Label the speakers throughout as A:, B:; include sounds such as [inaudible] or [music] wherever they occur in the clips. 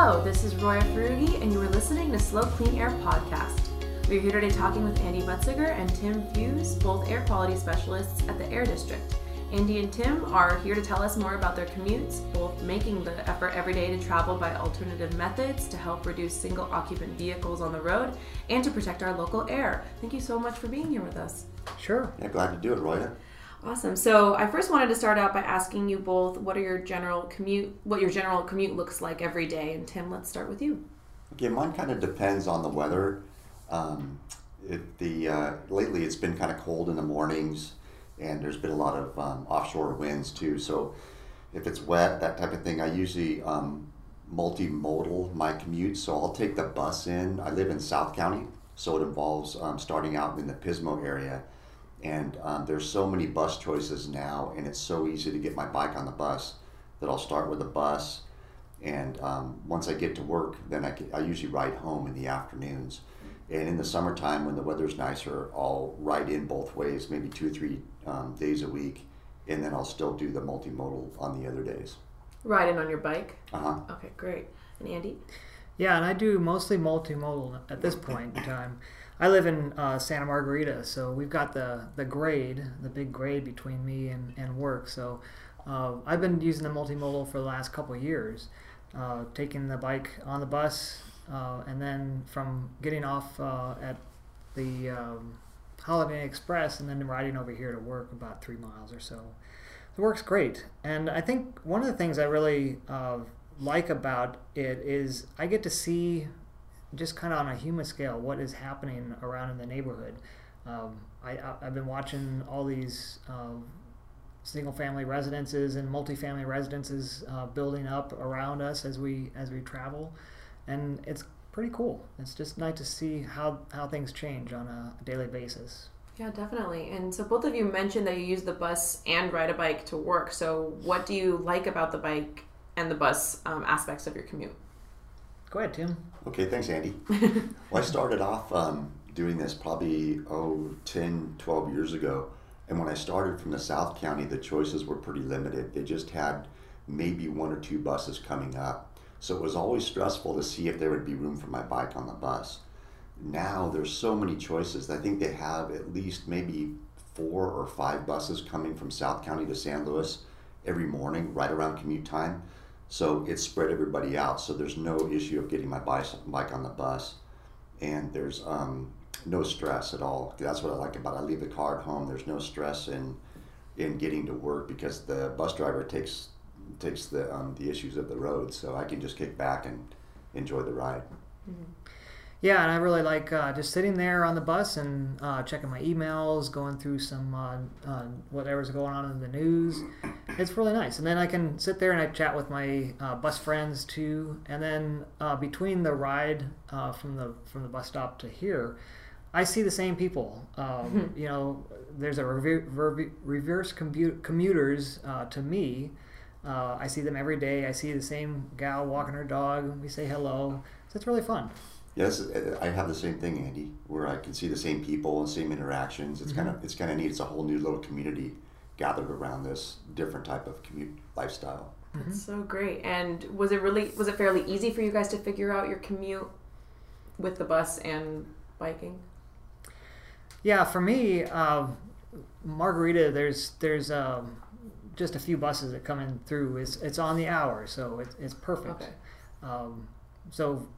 A: Hello, this is Roya Farugi, and you are listening to SLO Clean Air Podcast. We're here today talking with Andy Butziger and Tim Fuse, both air quality specialists at the Air District. Andy and Tim are here to tell us more about their commutes, both making the effort every day to travel by alternative methods to help reduce single occupant vehicles on the road and to protect our local air. Thank you so much for being here with us.
B: Sure.
C: Yeah, glad to do it, Roya.
A: Awesome. So I first wanted to start out by asking you both what are your general commute what your general commute looks like every day. And Tim, let's start with you.
C: Okay, mine kind of depends on the weather. Um, if the uh, lately it's been kind of cold in the mornings, and there's been a lot of um, offshore winds too. So if it's wet, that type of thing, I usually um, multimodal my commute. So I'll take the bus in. I live in South County, so it involves um, starting out in the Pismo area and um, there's so many bus choices now, and it's so easy to get my bike on the bus that I'll start with a bus. And um, once I get to work, then I, I usually ride home in the afternoons. And in the summertime, when the weather's nicer, I'll ride in both ways, maybe two or three um, days a week, and then I'll still do the multimodal on the other days.
A: Riding on your bike?
C: Uh huh.
A: Okay, great. And Andy?
B: Yeah, and I do mostly multimodal at this point in time. I live in uh, Santa Margarita, so we've got the, the grade, the big grade between me and, and work. So uh, I've been using the multimodal for the last couple years, uh, taking the bike on the bus, uh, and then from getting off uh, at the um, Holiday Express and then riding over here to work about three miles or so. It works great. And I think one of the things I really uh, like about it is I get to see just kind of on a human scale what is happening around in the neighborhood. Um, I, have been watching all these uh, single family residences and multifamily residences uh, building up around us as we as we travel, and it's pretty cool. It's just nice to see how how things change on a daily basis.
A: Yeah, definitely. And so both of you mentioned that you use the bus and ride a bike to work. So what do you like about the bike and the bus um, aspects of your commute?
B: Go ahead, Tim.
C: Okay, thanks, Andy. [laughs] well, I started off um, doing this probably, oh, 10, 12 years ago. And when I started from the South County, the choices were pretty limited. They just had maybe one or two buses coming up. So it was always stressful to see if there would be room for my bike on the bus. Now there's so many choices. I think they have at least maybe four or five buses coming from South County to San Luis every morning, right around commute time. So it spread everybody out. So there's no issue of getting my bike on the bus, and there's um, no stress at all. That's what I like about it. I leave the car at home. There's no stress in in getting to work because the bus driver takes takes the um, the issues of the road. So I can just kick back and enjoy the ride. Mm-hmm.
B: Yeah, and I really like uh, just sitting there on the bus and uh, checking my emails, going through some uh, uh, whatever's going on in the news. It's really nice, and then I can sit there and I chat with my uh, bus friends too. And then uh, between the ride from the from the bus stop to here, I see the same people. Um, [laughs] you know, there's a reverse commuters to me. I see them every day. I see the same gal walking her dog. We say hello. So it's really fun.
C: Yes, I have the same thing, Andy, where I can see the same people and same interactions. It's mm-hmm. kind of it's kind of neat. It's a whole new little community gathered around this different type of commute lifestyle.
A: That's mm-hmm. so great. And was it really was it fairly easy for you guys to figure out your commute with the bus and biking?
B: Yeah, for me, uh, Margarita, there's there's um, just a few buses that come in through. It's it's on the hour, so it's it's perfect. Okay. Um, so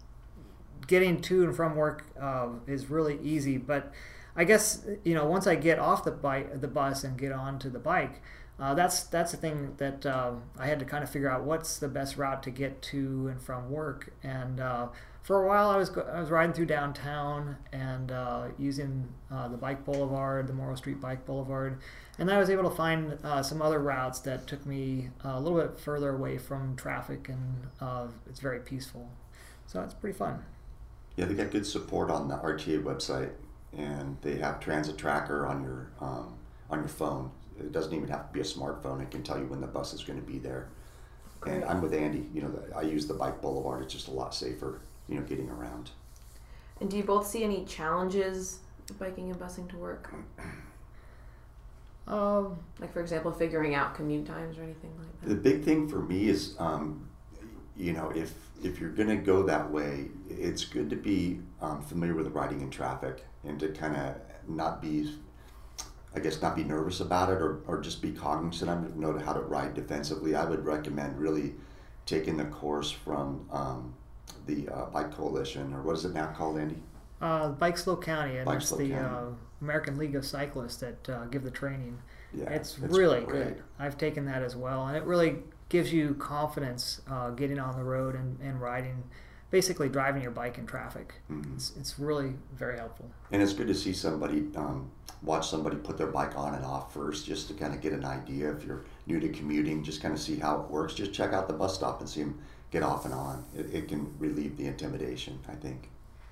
B: getting to and from work uh, is really easy. But I guess you know once I get off the bike, the bus, and get onto the bike, uh, that's that's the thing that uh, I had to kind of figure out what's the best route to get to and from work. And uh, for a while, I was I was riding through downtown and uh, using uh, the bike boulevard, the Morro Street Bike Boulevard, and I was able to find some other routes that took me a little bit further away from traffic, and it's very peaceful. So it's pretty fun.
C: Yeah, they got good support on the RTA website, and they have Transit Tracker on your um, on your phone. It doesn't even have to be a smartphone; it can tell you when the bus is going to be there. Great. And I'm with Andy. You know, I use the bike boulevard. It's just a lot safer. You know, getting around.
A: And do you both see any challenges biking and busing to work? Um, like for example, figuring out commute times or anything like that.
C: The big thing for me is um, you know, if if you're going to go that way, it's good to be um, familiar with riding in traffic and to kind of not be, I guess, not be nervous about it or, or just be cognizant of know how to ride defensively. I would recommend really taking the course from um, the uh, Bike Coalition, or what is it now called, Andy?
B: Uh, Bike SLO County, and
C: Bike
B: it's
C: SLO
B: the uh, American League of Cyclists that uh, give the training.
C: Yeah,
B: it's, really
C: great.
B: good. I've taken that as well, and it really gives you confidence uh, getting on the road and, and riding, basically driving your bike in traffic.
C: Mhm.
B: It's, it's really very helpful.
C: And it's good to see somebody, um, watch somebody put their bike on and off first, just to kind of get an idea. If you're new to commuting, just kind of see how it works. Just check out the bus stop and see them get off and on. It, it can relieve the intimidation, I think.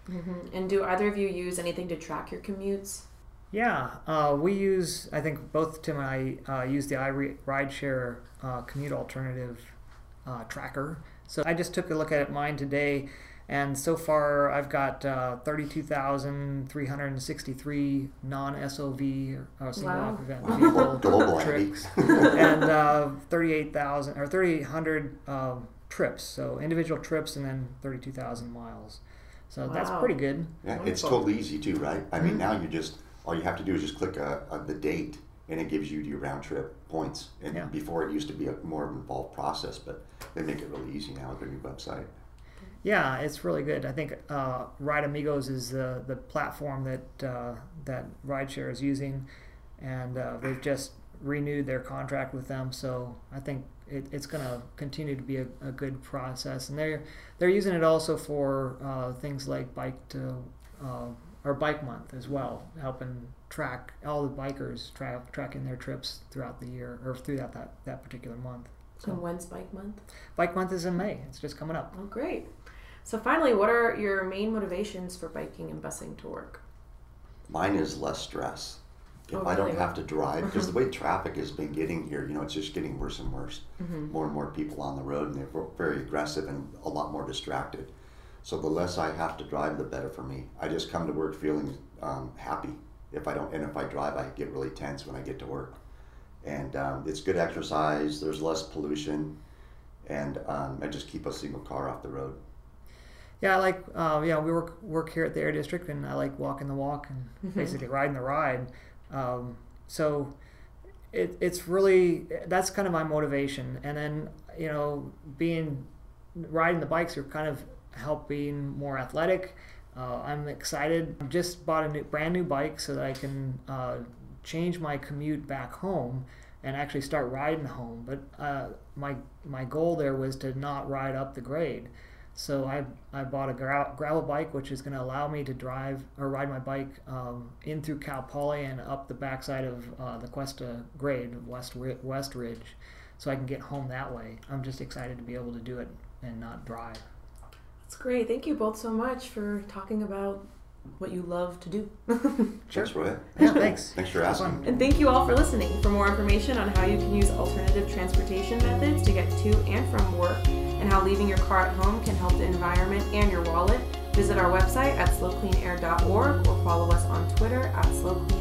A: Mhm. And do either of you use anything to track your commutes?
B: Yeah, uh, we use, I think both Tim and I uh, use the iRideshare uh, commute alternative uh, tracker. So I just took a look at mine today, and so far I've got uh, 32,363 non SOV or single
A: Wow.
B: occupant
C: Wow. [laughs]
B: vehicle
C: Global, Andy.
B: trips, and uh, 38,000 or 3,800 um, trips. So individual trips and then 32,000 miles. So that's pretty good.
C: Yeah, it's totally easy too, right? I mean,
B: Mhm.
C: now you just all you have to do is just click a, a, the date, and it gives you your round trip points. And
B: Yeah.
C: before it used to be a more involved process, but they make it really easy now with their new website.
B: Yeah, it's really good. I think uh, Ride Amigos is the, the platform that uh, that Rideshare is using, and uh, they've just renewed their contract with them. So I think it, it's going to continue to be a, a good process, and they're they're using it also for uh, things like bike to uh, or bike month as well, helping track all the bikers tra- tracking their trips throughout the year or throughout that, that particular month.
A: So
B: So
A: when's Bike Month?
B: bike month is in May. It's just coming up.
A: Oh, great. So finally, what are your main motivations for biking and busing to work?
C: Mine is less stress. If
A: Oh,
C: I don't have to drive, because the [laughs] way traffic has been getting here, you know, it's just getting worse and worse.
A: Mm-hmm.
C: More and more people on the road, and they're very aggressive and a lot more distracted. So the less I have to drive, the better for me. I just come to work feeling um, happy. If I don't, and if I drive, I get really tense when I get to work. And um, it's good exercise. There's less pollution, and um, I just keep a single car off the road.
B: Yeah, I like uh, yeah we work work here at the Air District, and I like walking the walk and
A: Mhm.
B: basically riding the ride. Um, so it, it's really that's kind of my motivation, and then you know being riding the bikes you're kind of help being more athletic. Uh, I'm excited. I just bought a new, brand new bike so that I can uh, change my commute back home and actually start riding home. But uh, my my goal there was to not ride up the grade. So I, I bought a gra- gravel bike, which is going to allow me to drive or ride my bike um, in through Cal Poly and up the backside of uh, the Cuesta grade, West West Ridge, so I can get home that way. I'm just excited to be able to do it and not drive.
A: That's great. Thank you both so much for talking about what you love to do. [laughs]
C: Thanks, Roy.
B: Yeah, thanks. [laughs]
C: Thanks for asking.
A: and thank you all for listening. For more information on how you can use alternative transportation methods to get to and from work and how leaving your car at home can help the environment and your wallet, visit our website at slocleanair.org or follow us on Twitter at slocleanair.